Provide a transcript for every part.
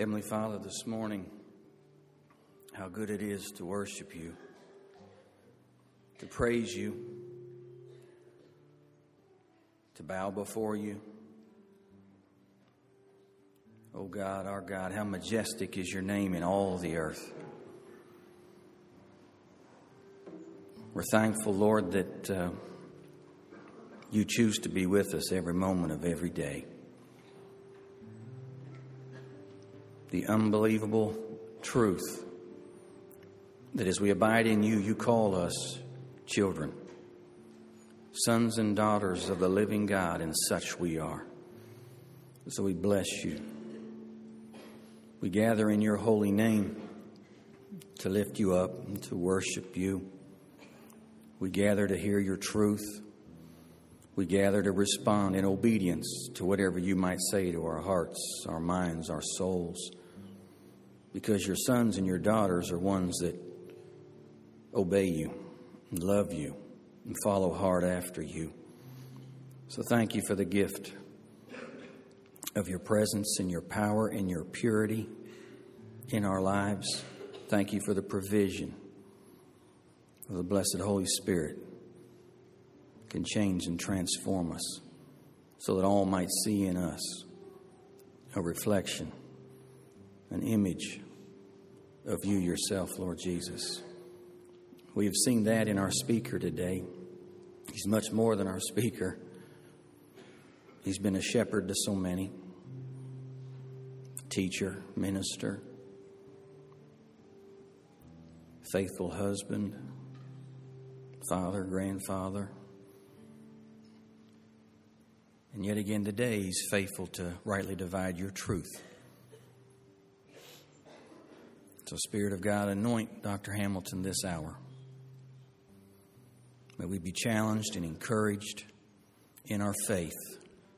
Heavenly Father, this morning, how good it is to worship you, to praise you, to bow before you. Oh God, our God, how majestic is your name in all the earth. We're thankful, Lord, that uh, you choose to be with us every moment of every day. The unbelievable truth that as we abide in you, you call us children, sons and daughters of the living God, and such we are. So we bless you. We gather in your holy name to lift you up and to worship you. We gather to hear your truth. We gather to respond in obedience to whatever you might say to our hearts, our minds, our souls. Because your sons and your daughters are ones that obey you and love you and follow hard after you. So thank you for the gift of your presence and your power and your purity in our lives. Thank you for the provision of the blessed Holy Spirit can change and transform us so that all might see in us a reflection, an image of you yourself, Lord Jesus. We have seen that in our speaker today. He's much more than our speaker. He's been a shepherd to so many teacher, minister, faithful husband, father, grandfather. And yet again today, he's faithful to rightly divide your truth. So, Spirit of God, anoint Dr. Hamilton this hour. May we be challenged and encouraged in our faith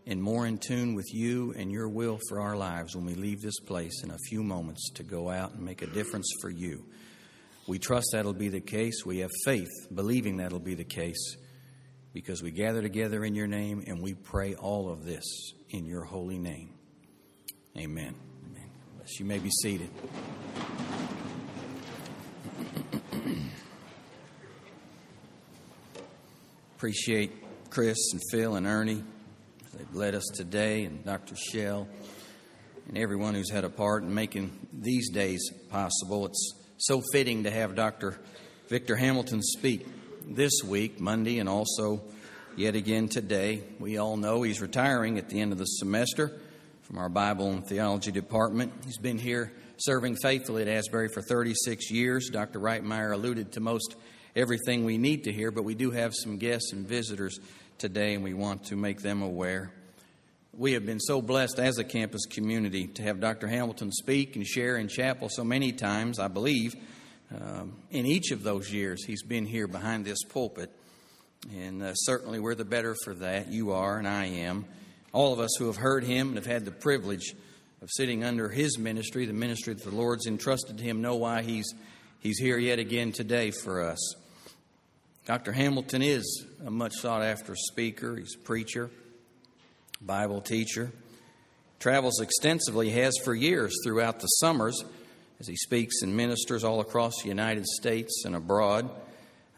and more in tune with you and your will for our lives when we leave this place in a few moments to go out and make a difference for you. We trust that'll be the case. We have faith, believing that'll be the case, because we gather together in your name and we pray all of this in your holy name. Amen. Amen. You may be seated. Appreciate Chris and Phil and Ernie. They've led us today, and Dr. Shell, and everyone who's had a part in making these days possible. It's so fitting to have Dr. Victor Hamilton speak this week, Monday, and also yet again today. We all know he's retiring at the end of the semester from our Bible and Theology department. He's been here serving faithfully at Asbury for 36 years. Dr. Reitmeyer alluded to most everything we need to hear, but we do have some guests and visitors today, and we want to make them aware. We have been so blessed as a campus community to have Dr. Hamilton speak and share in chapel so many times, I believe. Um, in each of those years, he's been here behind this pulpit, and uh, certainly we're the better for that. You are, and I am. All of us who have heard him and have had the privilege of sitting under his ministry, the ministry that the Lord's entrusted to him, know why he's, he's here yet again today for us. Dr. Hamilton is a much sought after speaker, he's a preacher, Bible teacher. Travels extensively, has for years throughout the summers as he speaks and ministers all across the United States and abroad.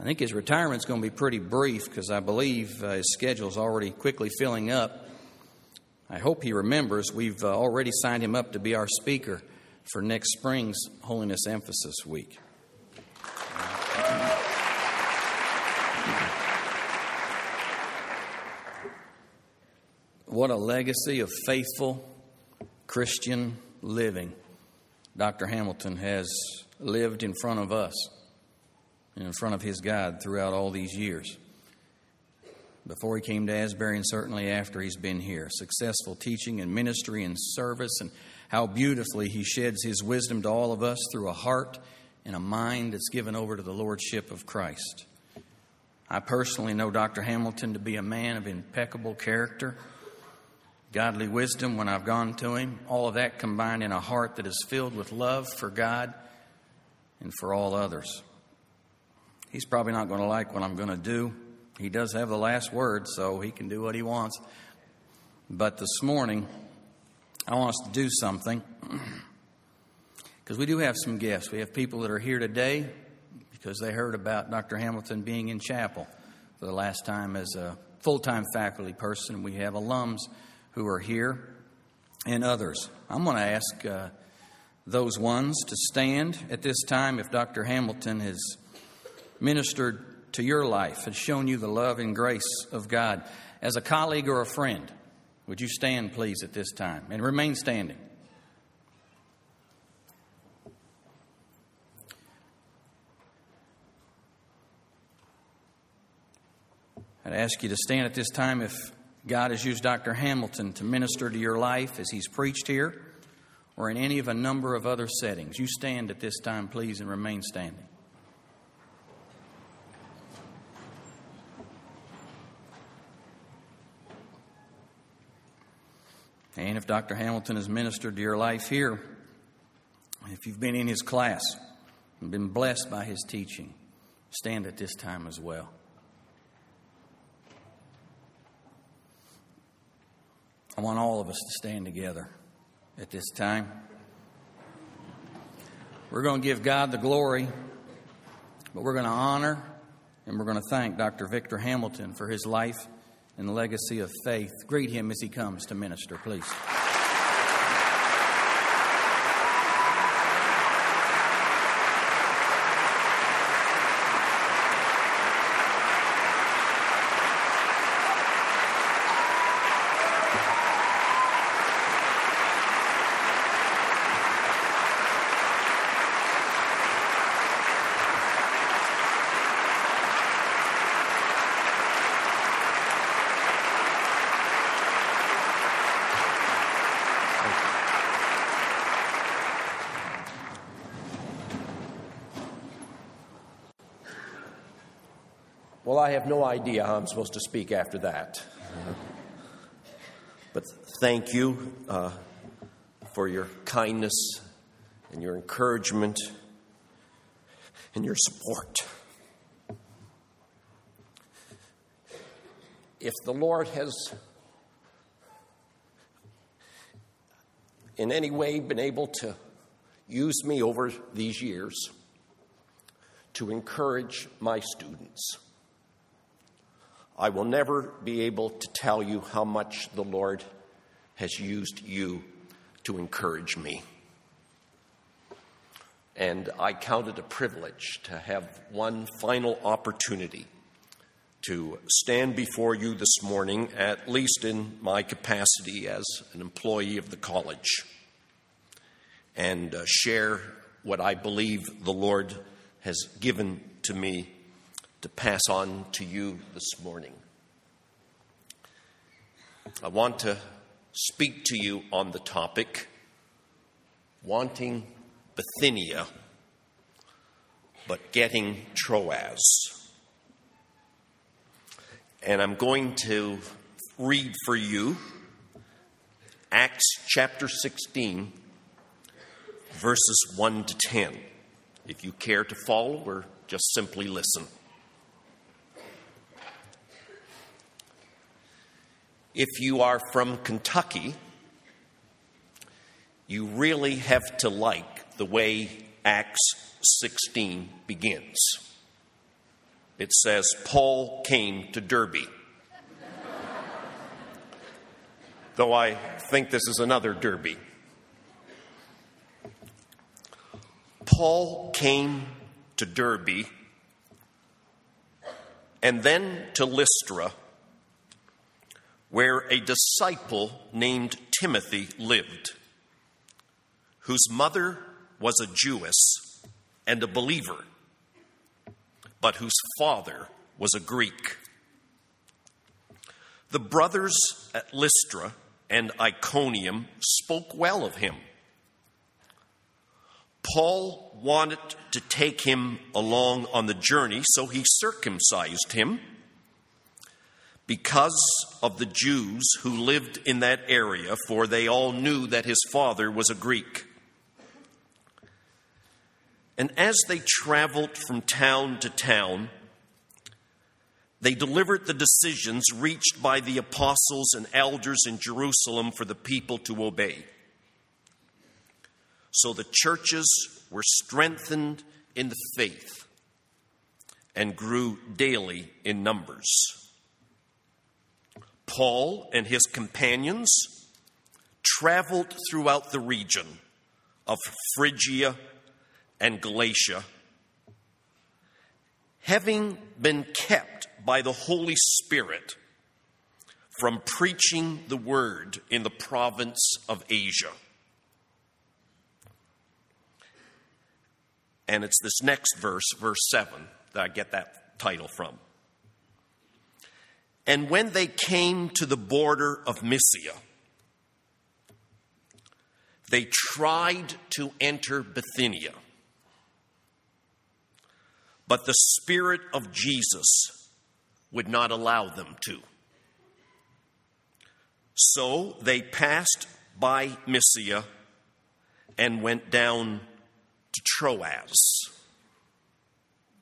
I think his retirement's going to be pretty brief because I believe uh, his schedule is already quickly filling up. I hope he remembers we've uh, already signed him up to be our speaker for next spring's Holiness Emphasis Week. What a legacy of faithful Christian living Dr. Hamilton has lived in front of us and in front of his God throughout all these years. Before he came to Asbury, and certainly after he's been here, successful teaching and ministry and service, and how beautifully he sheds his wisdom to all of us through a heart and a mind that's given over to the Lordship of Christ. I personally know Dr. Hamilton to be a man of impeccable character godly wisdom when I've gone to Him, all of that combined in a heart that is filled with love for God and for all others. He's probably not going to like what I'm going to do. He does have the last word, so he can do what he wants. But this morning, I want us to do something. because we do have some guests. We have people that are here today because they heard about Dr. Hamilton being in chapel for the last time as a full time faculty person. We have alums who are here and others. I'm going to ask uh, those ones to stand at this time if Dr. Hamilton has ministered to your life, has shown you the love and grace of God. As a colleague or a friend, would you stand, please, at this time and remain standing? I'd ask you to stand at this time if God has used Dr. Hamilton to minister to your life as he's preached here or in any of a number of other settings. You stand at this time, please, and remain standing. And if Dr. Hamilton has ministered to your life here, if you've been in his class and been blessed by his teaching, stand at this time as well. I want all of us to stand together at this time. We're going to give God the glory, but we're going to honor and we're going to thank Dr. Victor Hamilton for his life and legacy of faith. Greet him as he comes to minister, please. Well, I have no idea how I'm supposed to speak after that. But thank you uh, for your kindness and your encouragement and your support. If the Lord has in any way been able to use me over these years to encourage my students, I will never be able to tell you how much the Lord has used you to encourage me. And I count it a privilege to have one final opportunity to stand before you this morning, at least in my capacity as an employee of the college, and uh, share what I believe the Lord has given to me to pass on to you this morning. I want to speak to you on the topic wanting Bithynia, but getting Troas. And I'm going to read for you Acts chapter 16, verses 1 to 10. If you care to follow or just simply listen. If you are from Kentucky, you really have to like the way Acts 16 begins. It says, Paul came to Derbe. Though I think this is another Derby. Paul came to Derbe and then to Lystra where a disciple named Timothy lived, whose mother was a Jewess and a believer, but whose father was a Greek. The brothers at Lystra and Iconium spoke well of him. Paul wanted to take him along on the journey, so he circumcised him because of the Jews who lived in that area, for they all knew that his father was a Greek. And as they traveled from town to town, they delivered the decisions reached by the apostles and elders in Jerusalem for the people to obey. So the churches were strengthened in the faith and grew daily in numbers. Paul and his companions traveled throughout the region of Phrygia and Galatia, having been kept by the Holy Spirit from preaching the word in the province of Asia. And it's this next verse, verse 7, that I get that title from. And when they came to the border of Mysia, they tried to enter Bithynia. But the Spirit of Jesus would not allow them to. So they passed by Mysia and went down to Troas,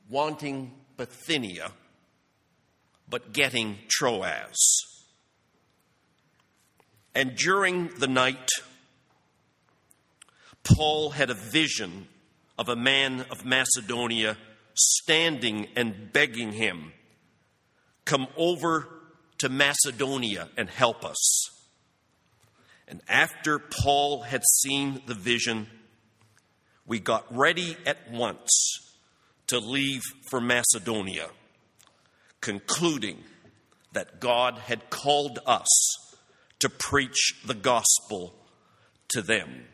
wanting Bithynia, but getting Troas. And during the night, Paul had a vision of a man of Macedonia standing and begging him, Come over to Macedonia and help us. And after Paul had seen the vision, we got ready at once to leave for Macedonia, concluding that God had called us to preach the gospel to them.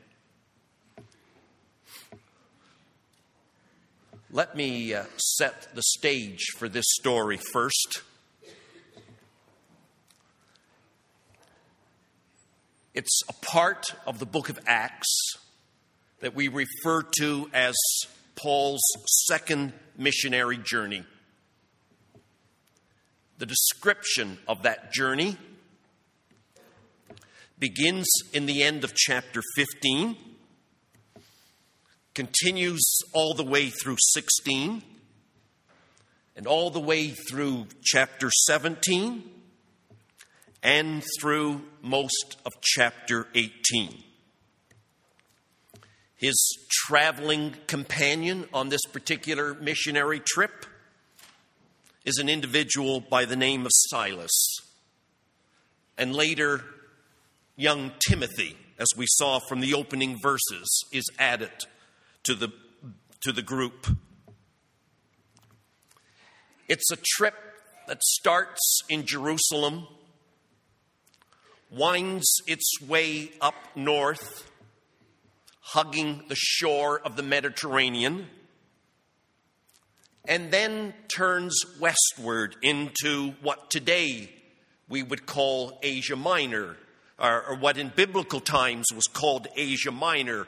Let me uh, set the stage for this story first. It's a part of the book of Acts that we refer to as Paul's second missionary journey. The description of that journey begins in the end of chapter 15 continues all the way through 16 and all the way through chapter 17 and through most of chapter 18. His traveling companion on this particular missionary trip is an individual by the name of Silas. And later, young Timothy, as we saw from the opening verses, is added to the, to the group. It's a trip that starts in Jerusalem, winds its way up north, hugging the shore of the Mediterranean, and then turns westward into what today we would call Asia Minor, or, or what in biblical times was called Asia Minor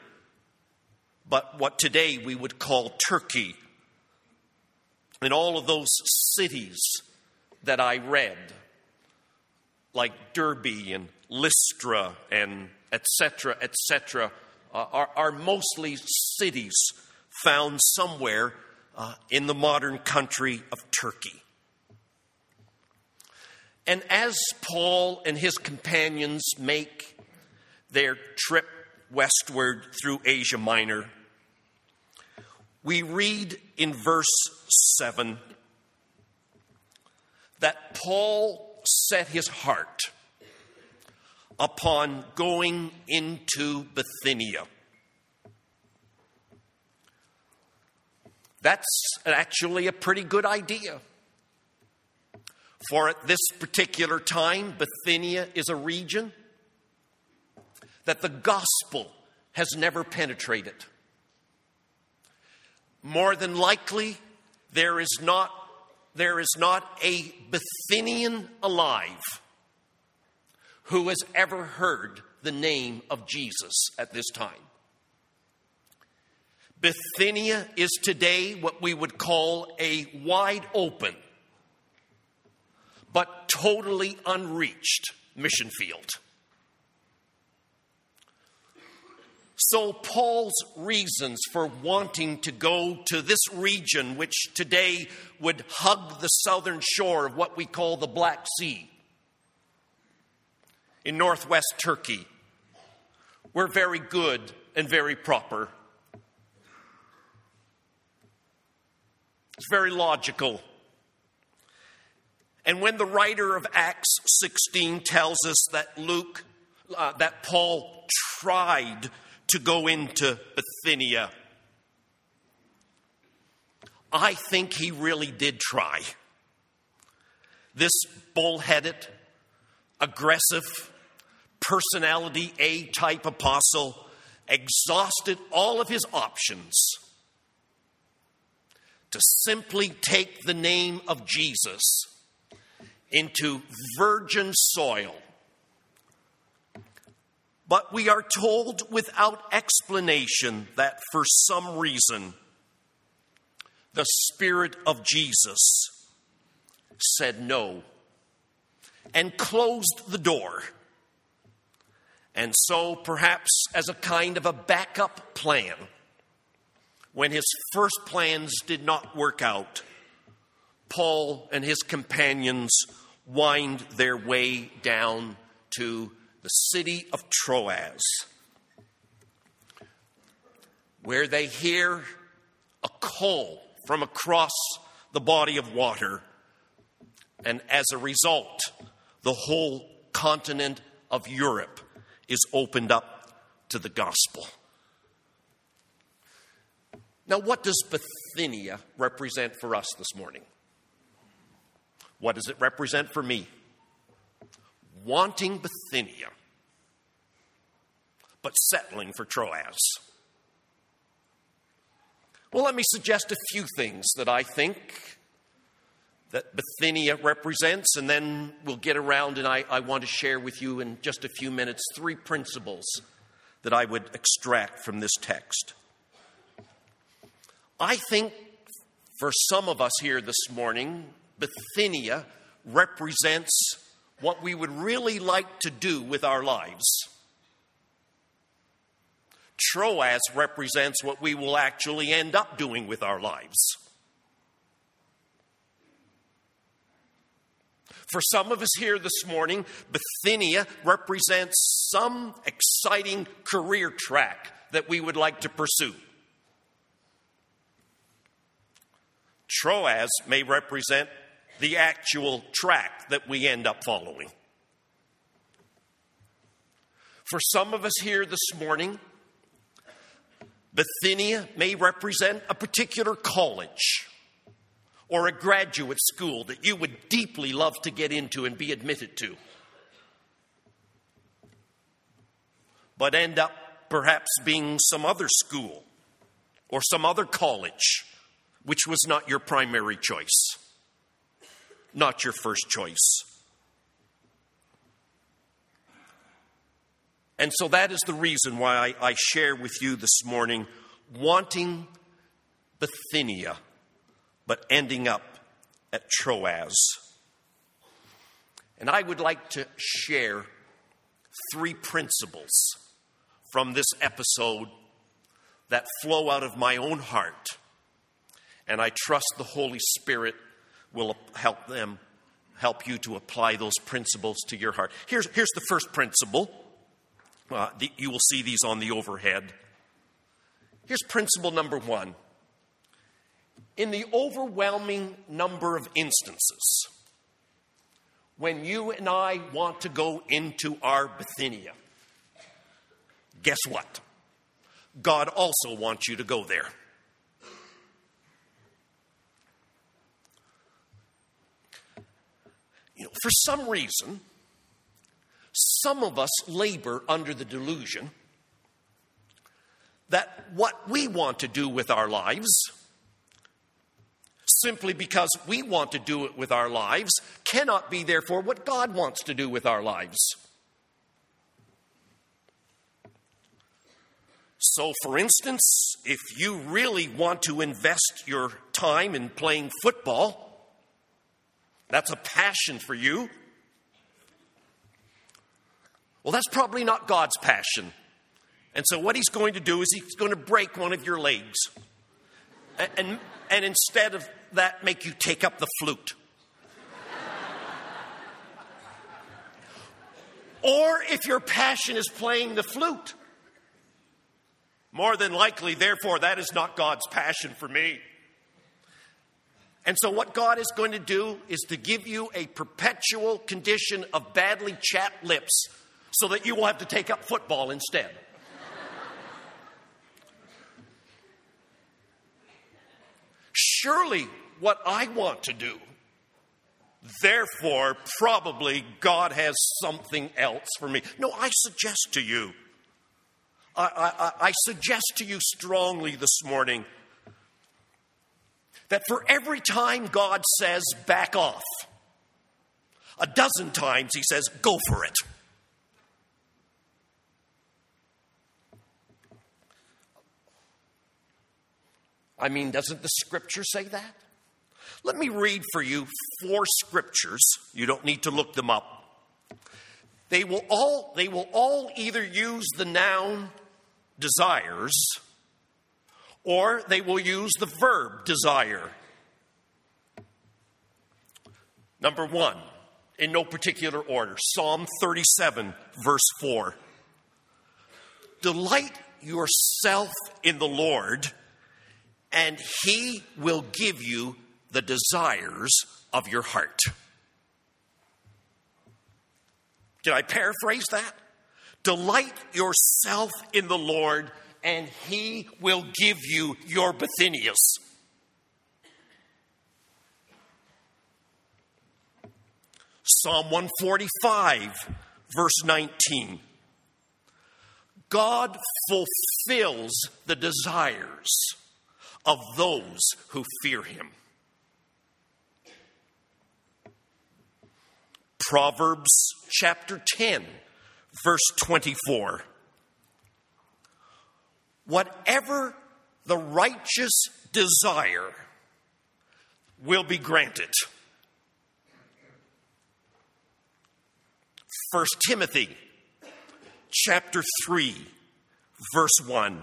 but what today we would call Turkey. And all of those cities that I read, like Derbe and Lystra and etc., etc., uh, are, are, mostly cities found somewhere uh, in the modern country of Turkey. And as Paul and his companions make their trip westward through Asia Minor, we read in verse 7 that Paul set his heart upon going into Bithynia. That's actually a pretty good idea. For at this particular time, Bithynia is a region that the gospel has never penetrated more than likely there is not, there is not a Bithynian alive who has ever heard the name of Jesus at this time. Bithynia is today what we would call a wide open, but totally unreached mission field. So, Paul's reasons for wanting to go to this region, which today would hug the southern shore of what we call the Black Sea in northwest Turkey, were very good and very proper. It's very logical. And when the writer of Acts 16 tells us that Luke, uh, that Paul tried to go into Bithynia, I think he really did try. This bullheaded, aggressive, personality A type apostle exhausted all of his options to simply take the name of Jesus into virgin soil. But we are told without explanation that for some reason, the Spirit of Jesus said no and closed the door. And so, perhaps as a kind of a backup plan, when his first plans did not work out, Paul and his companions wind their way down to the city of Troas, where they hear a call from across the body of water. And as a result, the whole continent of Europe is opened up to the gospel. Now, what does Bithynia represent for us this morning? What does it represent for me? Wanting Bithynia, but settling for Troas. Well, let me suggest a few things that I think that Bithynia represents, and then we'll get around and I, I want to share with you in just a few minutes three principles that I would extract from this text. I think for some of us here this morning, Bithynia represents what we would really like to do with our lives. Troas represents what we will actually end up doing with our lives. For some of us here this morning, Bithynia represents some exciting career track that we would like to pursue. Troas may represent the actual track that we end up following. For some of us here this morning, Bithynia may represent a particular college or a graduate school that you would deeply love to get into and be admitted to, but end up perhaps being some other school or some other college which was not your primary choice, not your first choice. And so that is the reason why I, I share with you this morning wanting Bithynia, but ending up at Troas. And I would like to share three principles from this episode that flow out of my own heart. And I trust the Holy Spirit will help them, help you to apply those principles to your heart. Here's, here's the first principle uh, the, you will see these on the overhead. Here's principle number one. In the overwhelming number of instances, when you and I want to go into our Bithynia, guess what? God also wants you to go there. You know, for some reason, some of us labor under the delusion that what we want to do with our lives, simply because we want to do it with our lives, cannot be therefore what God wants to do with our lives. So, for instance, if you really want to invest your time in playing football, that's a passion for you. Well, that's probably not God's passion. And so, what he's going to do is he's going to break one of your legs. And, and, and instead of that, make you take up the flute. or if your passion is playing the flute, More than likely, therefore, that is not God's passion for me. And so, what God is going to do is to give you a perpetual condition of badly chapped lips so that you will have to take up football instead. Surely, what I want to do, therefore, probably God has something else for me. No, I suggest to you, I, I, I suggest to you strongly this morning that for every time God says, back off, a dozen times he says, go for it. I mean, doesn't the scripture say that? Let me read for you four scriptures. You don't need to look them up. They will all, they will all either use the noun desires or they will use the verb desire. Number one, in no particular order, Psalm 37, verse 4. Delight yourself in the Lord, and he will give you the desires of your heart. Did I paraphrase that? Delight yourself in the Lord, and he will give you your Bithynias. Psalm 145, verse 19. God fulfills the desires of those who fear him. Proverbs chapter 10, verse 24. Whatever the righteous desire will be granted. 1 Timothy chapter 3 verse 1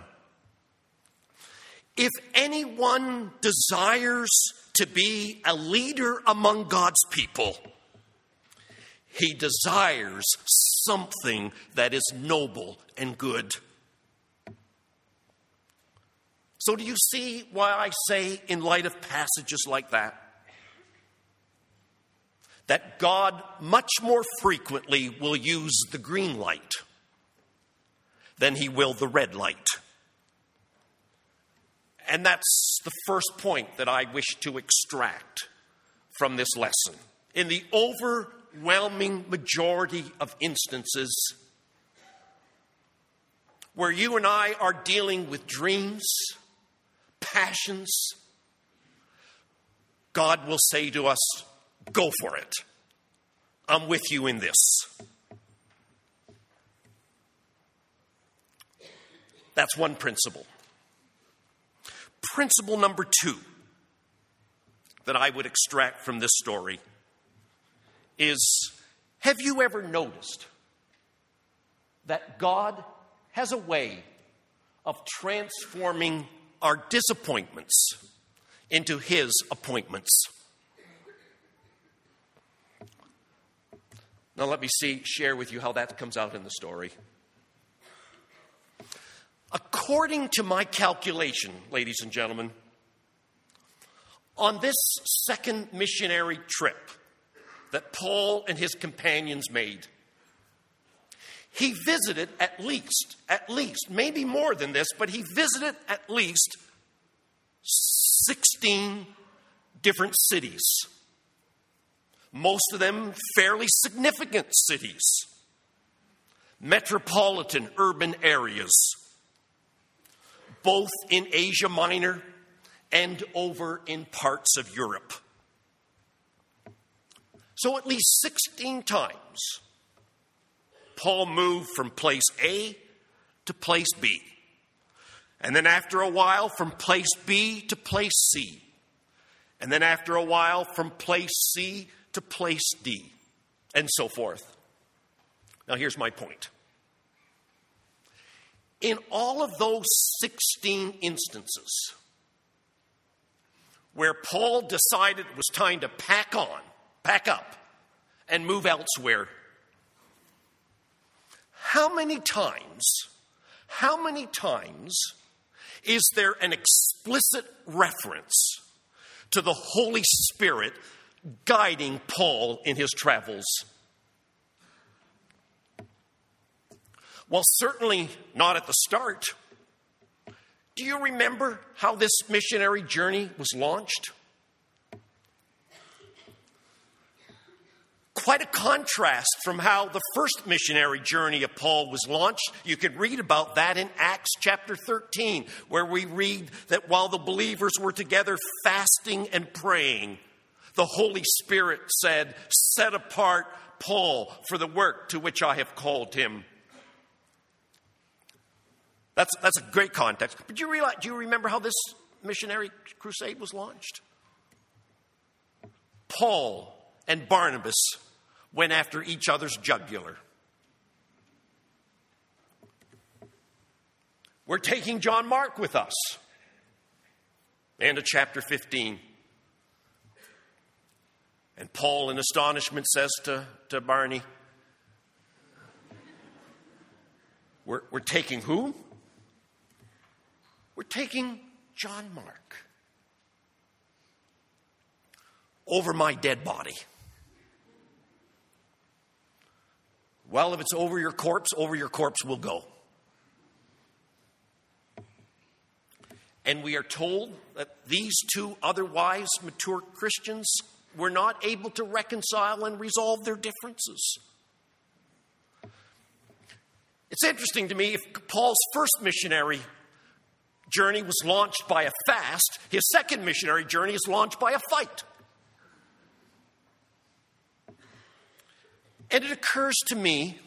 If anyone desires to be a leader among God's people he desires something that is noble and good so, do you see why I say, in light of passages like that, that God much more frequently will use the green light than he will the red light? And that's the first point that I wish to extract from this lesson. In the overwhelming majority of instances where you and I are dealing with dreams, passions, God will say to us, Go for it. I'm with you in this. That's one principle. Principle number two that I would extract from this story is Have you ever noticed that God has a way of transforming our disappointments into His appointments. Now, let me see, share with you how that comes out in the story. According to my calculation, ladies and gentlemen, on this second missionary trip that Paul and his companions made, he visited at least, at least, maybe more than this, but he visited at least 16 different cities. Most of them fairly significant cities, metropolitan urban areas, both in Asia Minor and over in parts of Europe. So, at least 16 times Paul moved from place A to place B. And then after a while, from place B to place C. And then after a while, from place C to place D, and so forth. Now, here's my point. In all of those 16 instances where Paul decided it was time to pack on, pack up, and move elsewhere how many times How many times is there an explicit reference to the Holy Spirit guiding Paul in his travels? Well, certainly not at the start. Do you remember how this missionary journey was launched? Quite a contrast from how the first missionary journey of Paul was launched. You can read about that in Acts chapter 13, where we read that while the believers were together fasting and praying, the Holy Spirit said, Set apart Paul for the work to which I have called him. That's, that's a great context. But do you, realize, do you remember how this missionary crusade was launched? Paul and Barnabas went after each other's jugular. We're taking John Mark with us. And of chapter 15. And Paul, in astonishment, says to, to Barney, we're, we're taking who? We're taking John Mark over my dead body. Well, if it's over your corpse, over your corpse will go. And we are told that these two otherwise mature Christians were not able to reconcile and resolve their differences. It's interesting to me if Paul's first missionary journey was launched by a fast, his second missionary journey is launched by a fight. And it occurs to me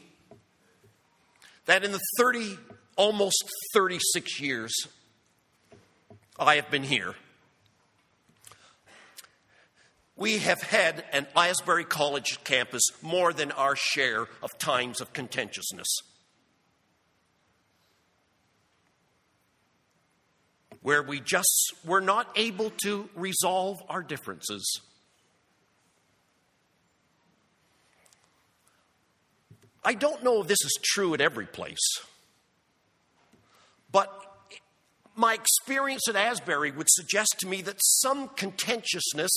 that in the 30, almost 36 years I have been here, we have had an Asbury College campus more than our share of times of contentiousness. where we just were not able to resolve our differences. I don't know if this is true at every place, but my experience at Asbury would suggest to me that some contentiousness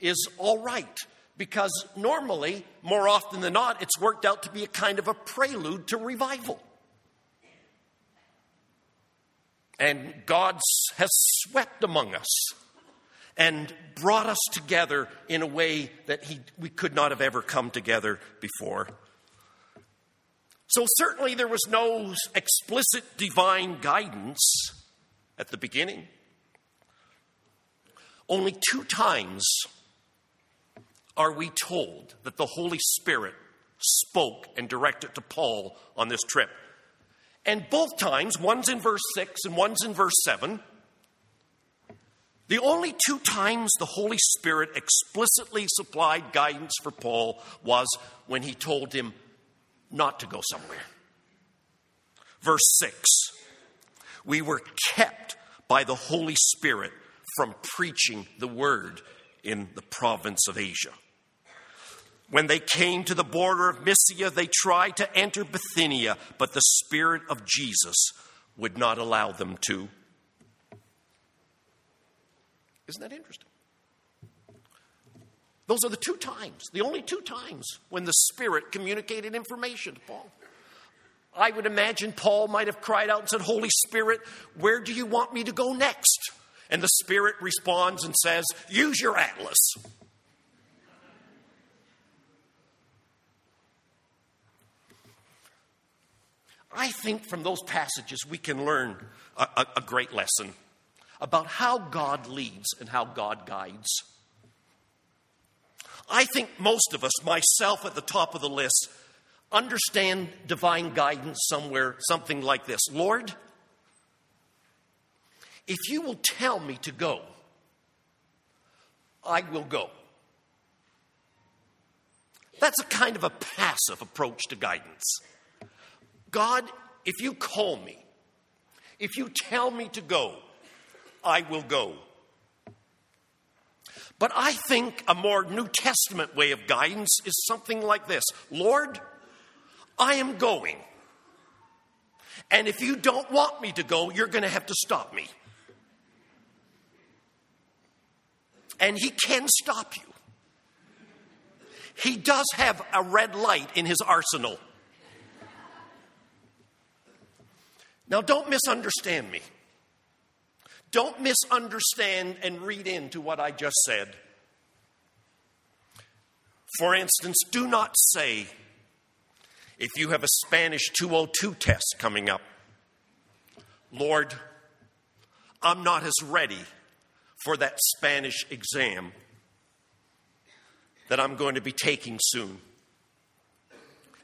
is all right because normally, more often than not, it's worked out to be a kind of a prelude to revival. And God has swept among us and brought us together in a way that he, we could not have ever come together before. So, certainly, there was no explicit divine guidance at the beginning. Only two times are we told that the Holy Spirit spoke and directed to Paul on this trip. And both times, one's in verse 6 and one's in verse 7, the only two times the Holy Spirit explicitly supplied guidance for Paul was when he told him not to go somewhere. Verse 6 We were kept by the Holy Spirit from preaching the word in the province of Asia. When they came to the border of Mysia, they tried to enter Bithynia, but the Spirit of Jesus would not allow them to. Isn't that interesting? Those are the two times, the only two times when the Spirit communicated information to Paul. I would imagine Paul might have cried out and said, Holy Spirit, where do you want me to go next? And the Spirit responds and says, Use your atlas. I think from those passages we can learn a, a, a great lesson about how God leads and how God guides. I think most of us, myself at the top of the list, understand divine guidance somewhere, something like this Lord, if you will tell me to go, I will go. That's a kind of a passive approach to guidance. God, if you call me, if you tell me to go, I will go. But I think a more New Testament way of guidance is something like this Lord, I am going. And if you don't want me to go, you're going to have to stop me. And he can stop you. He does have a red light in his arsenal. Now, don't misunderstand me. Don't misunderstand and read into what I just said. For instance, do not say, if you have a Spanish 202 test coming up, Lord, I'm not as ready for that Spanish exam that I'm going to be taking soon.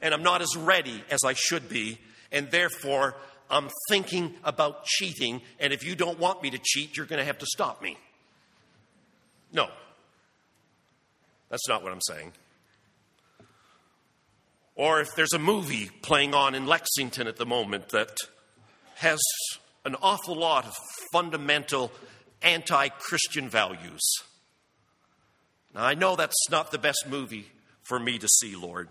And I'm not as ready as I should be, and therefore I'm thinking about cheating, and if you don't want me to cheat, you're going to have to stop me. No. That's not what I'm saying. Or if there's a movie playing on in Lexington at the moment that has an awful lot of fundamental anti Christian values. Now, I know that's not the best movie for me to see, Lord,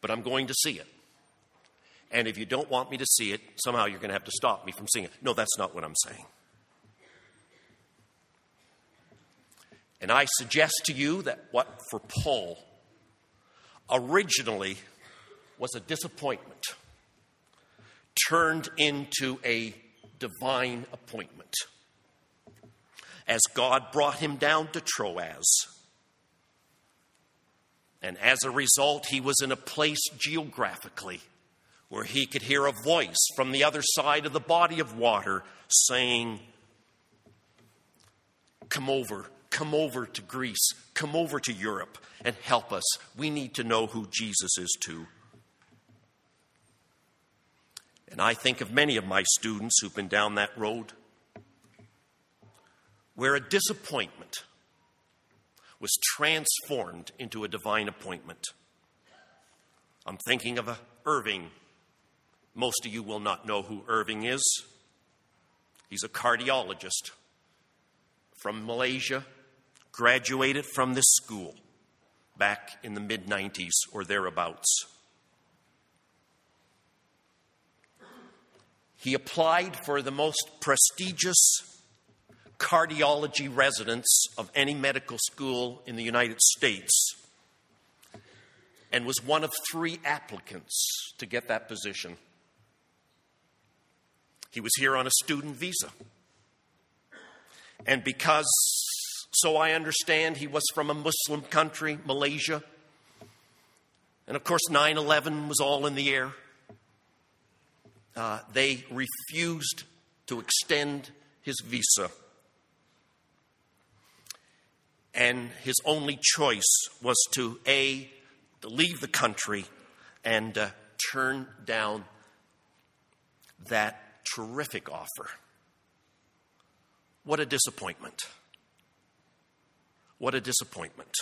but I'm going to see it. And if you don't want me to see it, somehow you're going to have to stop me from seeing it. No, that's not what I'm saying. And I suggest to you that what for Paul originally was a disappointment turned into a divine appointment as God brought him down to Troas. And as a result, he was in a place geographically where he could hear a voice from the other side of the body of water saying, Come over, come over to Greece, come over to Europe and help us. We need to know who Jesus is too. And I think of many of my students who've been down that road where a disappointment was transformed into a divine appointment. I'm thinking of Irving most of you will not know who Irving is. He's a cardiologist from Malaysia, graduated from this school back in the mid 90s or thereabouts. He applied for the most prestigious cardiology residence of any medical school in the United States and was one of three applicants to get that position. He was here on a student visa. And because, so I understand, he was from a Muslim country, Malaysia. And of course, 9 11 was all in the air. Uh, they refused to extend his visa. And his only choice was to A, to leave the country and uh, turn down that terrific offer. What a disappointment. What a disappointment.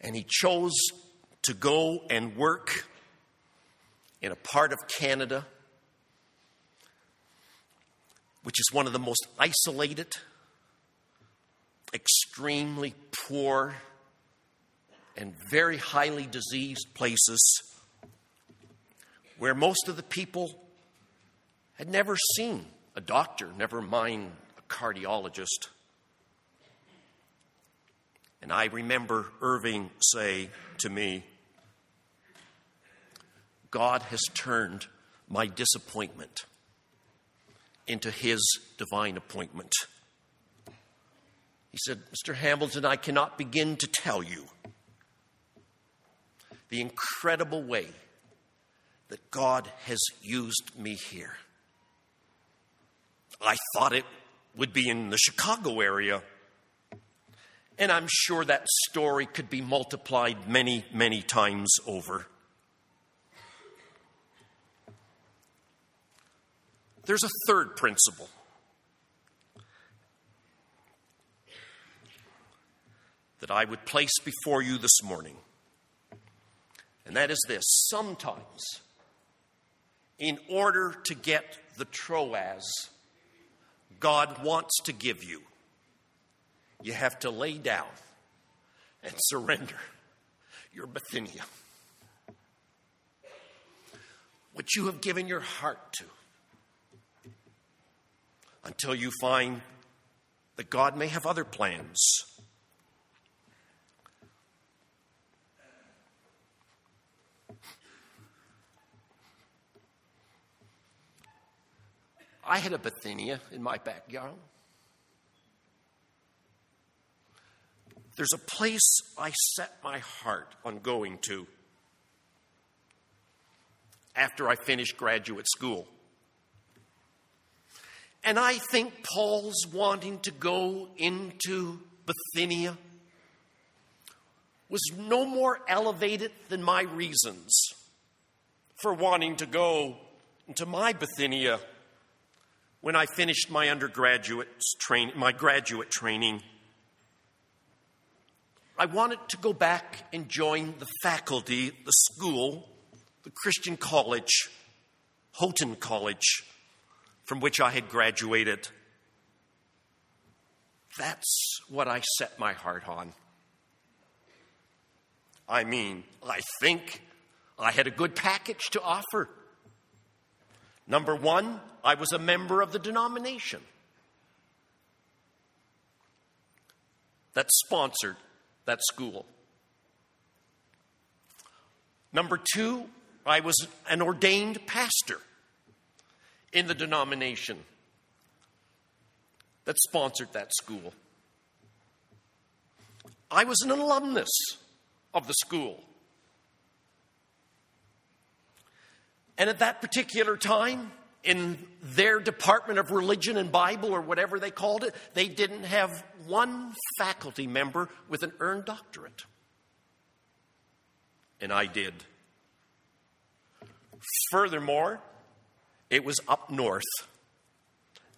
And he chose to go and work in a part of Canada which is one of the most isolated, extremely poor, and very highly diseased places where most of the people had never seen a doctor, never mind a cardiologist. And I remember Irving say to me, God has turned my disappointment into his divine appointment. He said, Mr. Hamilton, I cannot begin to tell you the incredible way that God has used me here. I thought it would be in the Chicago area. And I'm sure that story could be multiplied many, many times over. There's a third principle. That I would place before you this morning. And that is this sometimes in order to get the Troas God wants to give you, you have to lay down and surrender your Bithynia, what you have given your heart to, until you find that God may have other plans I had a Bithynia in my backyard. There's a place I set my heart on going to after I finished graduate school. And I think Paul's wanting to go into Bithynia was no more elevated than my reasons for wanting to go into my Bithynia when I finished my undergraduate training, my graduate training. I wanted to go back and join the faculty, the school, the Christian college, Houghton College, from which I had graduated. That's what I set my heart on. I mean, I think I had a good package to offer. Number one, I was a member of the denomination that sponsored that school. Number two, I was an ordained pastor in the denomination that sponsored that school. I was an alumnus of the school. And at that particular time, in their Department of Religion and Bible, or whatever they called it, they didn't have one faculty member with an earned doctorate. And I did. Furthermore, it was up north,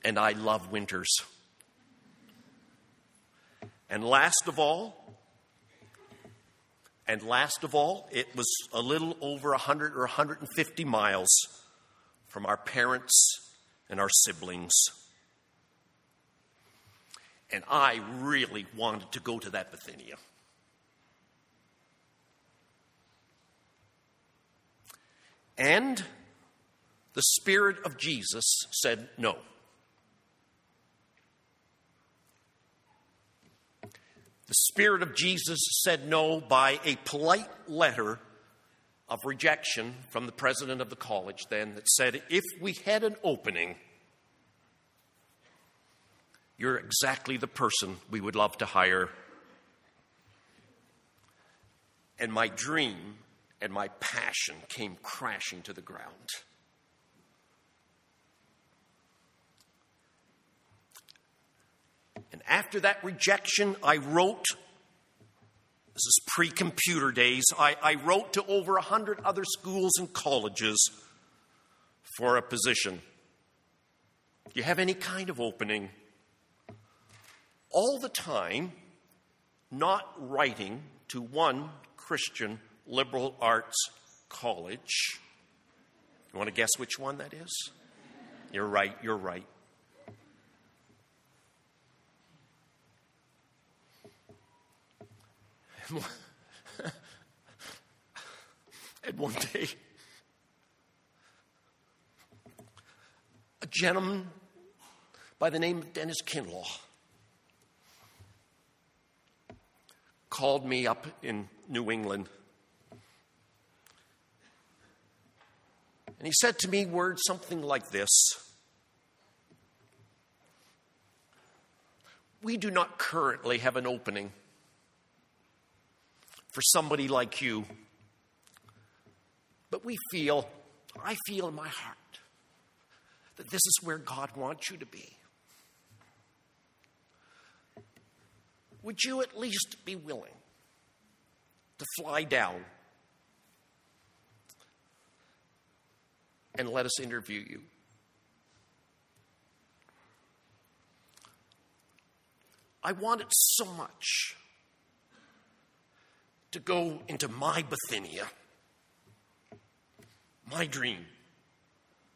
and I love winters. And last of all, and last of all, it was a little over 100 or 150 miles from our parents and our siblings. And I really wanted to go to that Bithynia. And the Spirit of Jesus said no. The Spirit of Jesus said no by a polite letter of rejection from the president of the college then that said, if we had an opening, you're exactly the person we would love to hire. And my dream and my passion came crashing to the ground. And after that rejection, I wrote, this is pre computer days, I, I, wrote to over 100 other schools and colleges for a position. Do you have any kind of opening? All the time, not writing to one Christian liberal arts college. You want to guess which one that is? You're right, you're right. and one day, a gentleman by the name of Dennis Kinlaw called me up in New England. And he said to me words something like this. We do not currently have an opening for somebody like you. But we feel, I feel in my heart, that this is where God wants you to be. Would you at least be willing to fly down and let us interview you? I wanted so much to go into my Bithynia, my dream,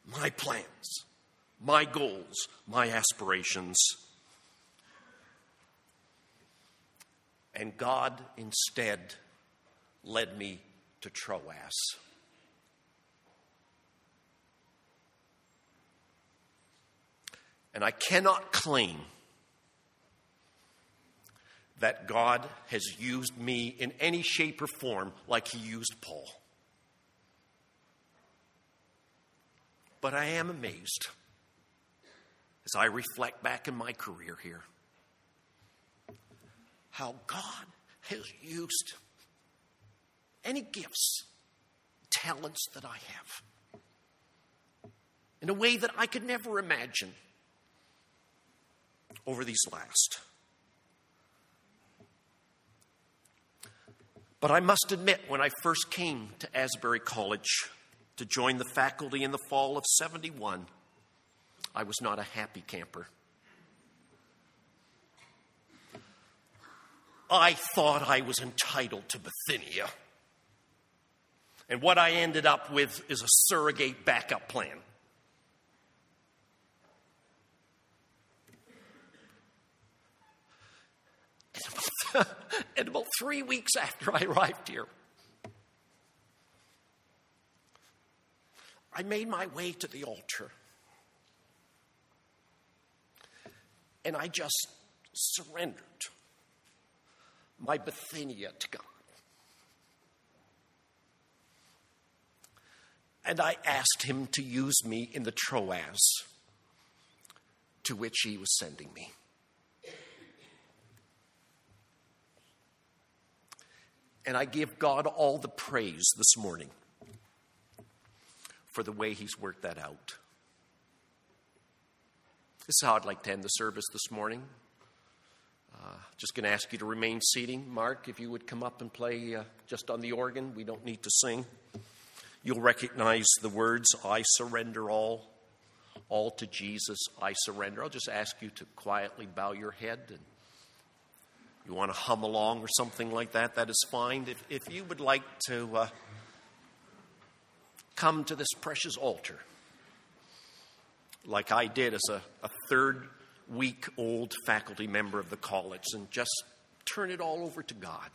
my plans, my goals, my aspirations. And God instead led me to Troas. And I cannot claim that God has used me in any shape or form like he used Paul. But I am amazed as I reflect back in my career here how God has used any gifts, talents that I have in a way that I could never imagine over these last. But I must admit, when I first came to Asbury College to join the faculty in the fall of 71, I was not a happy camper. I thought I was entitled to Bithynia. And what I ended up with is a surrogate backup plan. and about three weeks after I arrived here, I made my way to the altar. And I just surrendered my Bithynia to God. And I asked him to use me in the Troas to which he was sending me. And I give God all the praise this morning for the way He's worked that out. This is how I'd like to end the service this morning. Uh, just going to ask you to remain seating. Mark, if you would come up and play uh, just on the organ, we don't need to sing. You'll recognize the words, I surrender all, all to Jesus, I surrender. I'll just ask you to quietly bow your head and you want to hum along or something like that, that is fine. If, if you would like to uh, come to this precious altar, like I did as a, a third week old faculty member of the college, and just turn it all over to God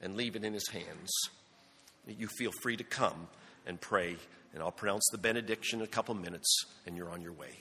and leave it in His hands, you feel free to come and pray. And I'll pronounce the benediction in a couple minutes, and you're on your way.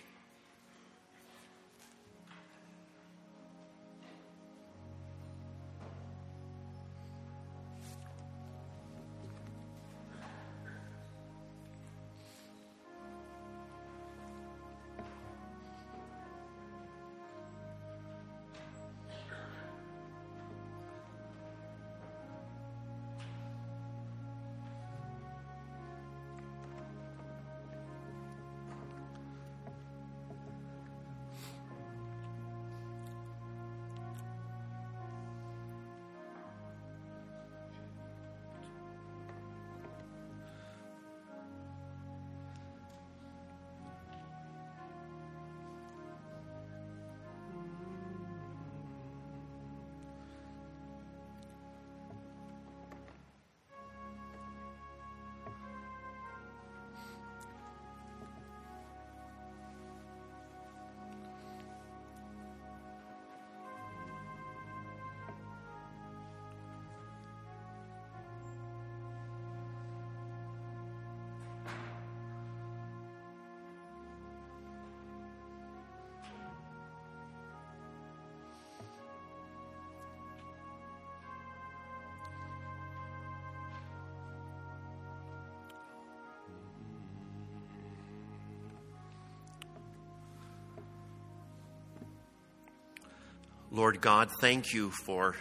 Lord God, thank you for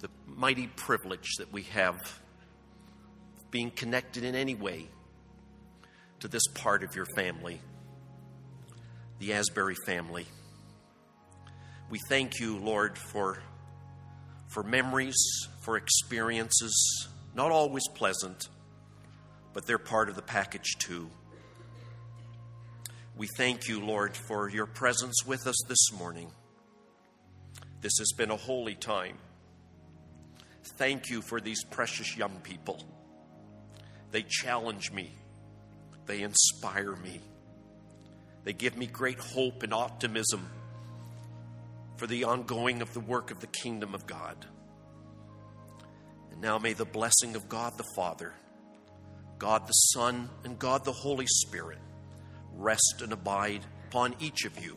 the mighty privilege that we have being connected in any way to this part of your family, the Asbury family. We thank you, Lord, for, for memories, for experiences, not always pleasant, but they're part of the package too. We thank you, Lord, for your presence with us this morning. This has been a holy time. Thank you for these precious young people. They challenge me, they inspire me, they give me great hope and optimism for the ongoing of the work of the kingdom of God. And now may the blessing of God the Father, God the Son, and God the Holy Spirit rest and abide upon each of you.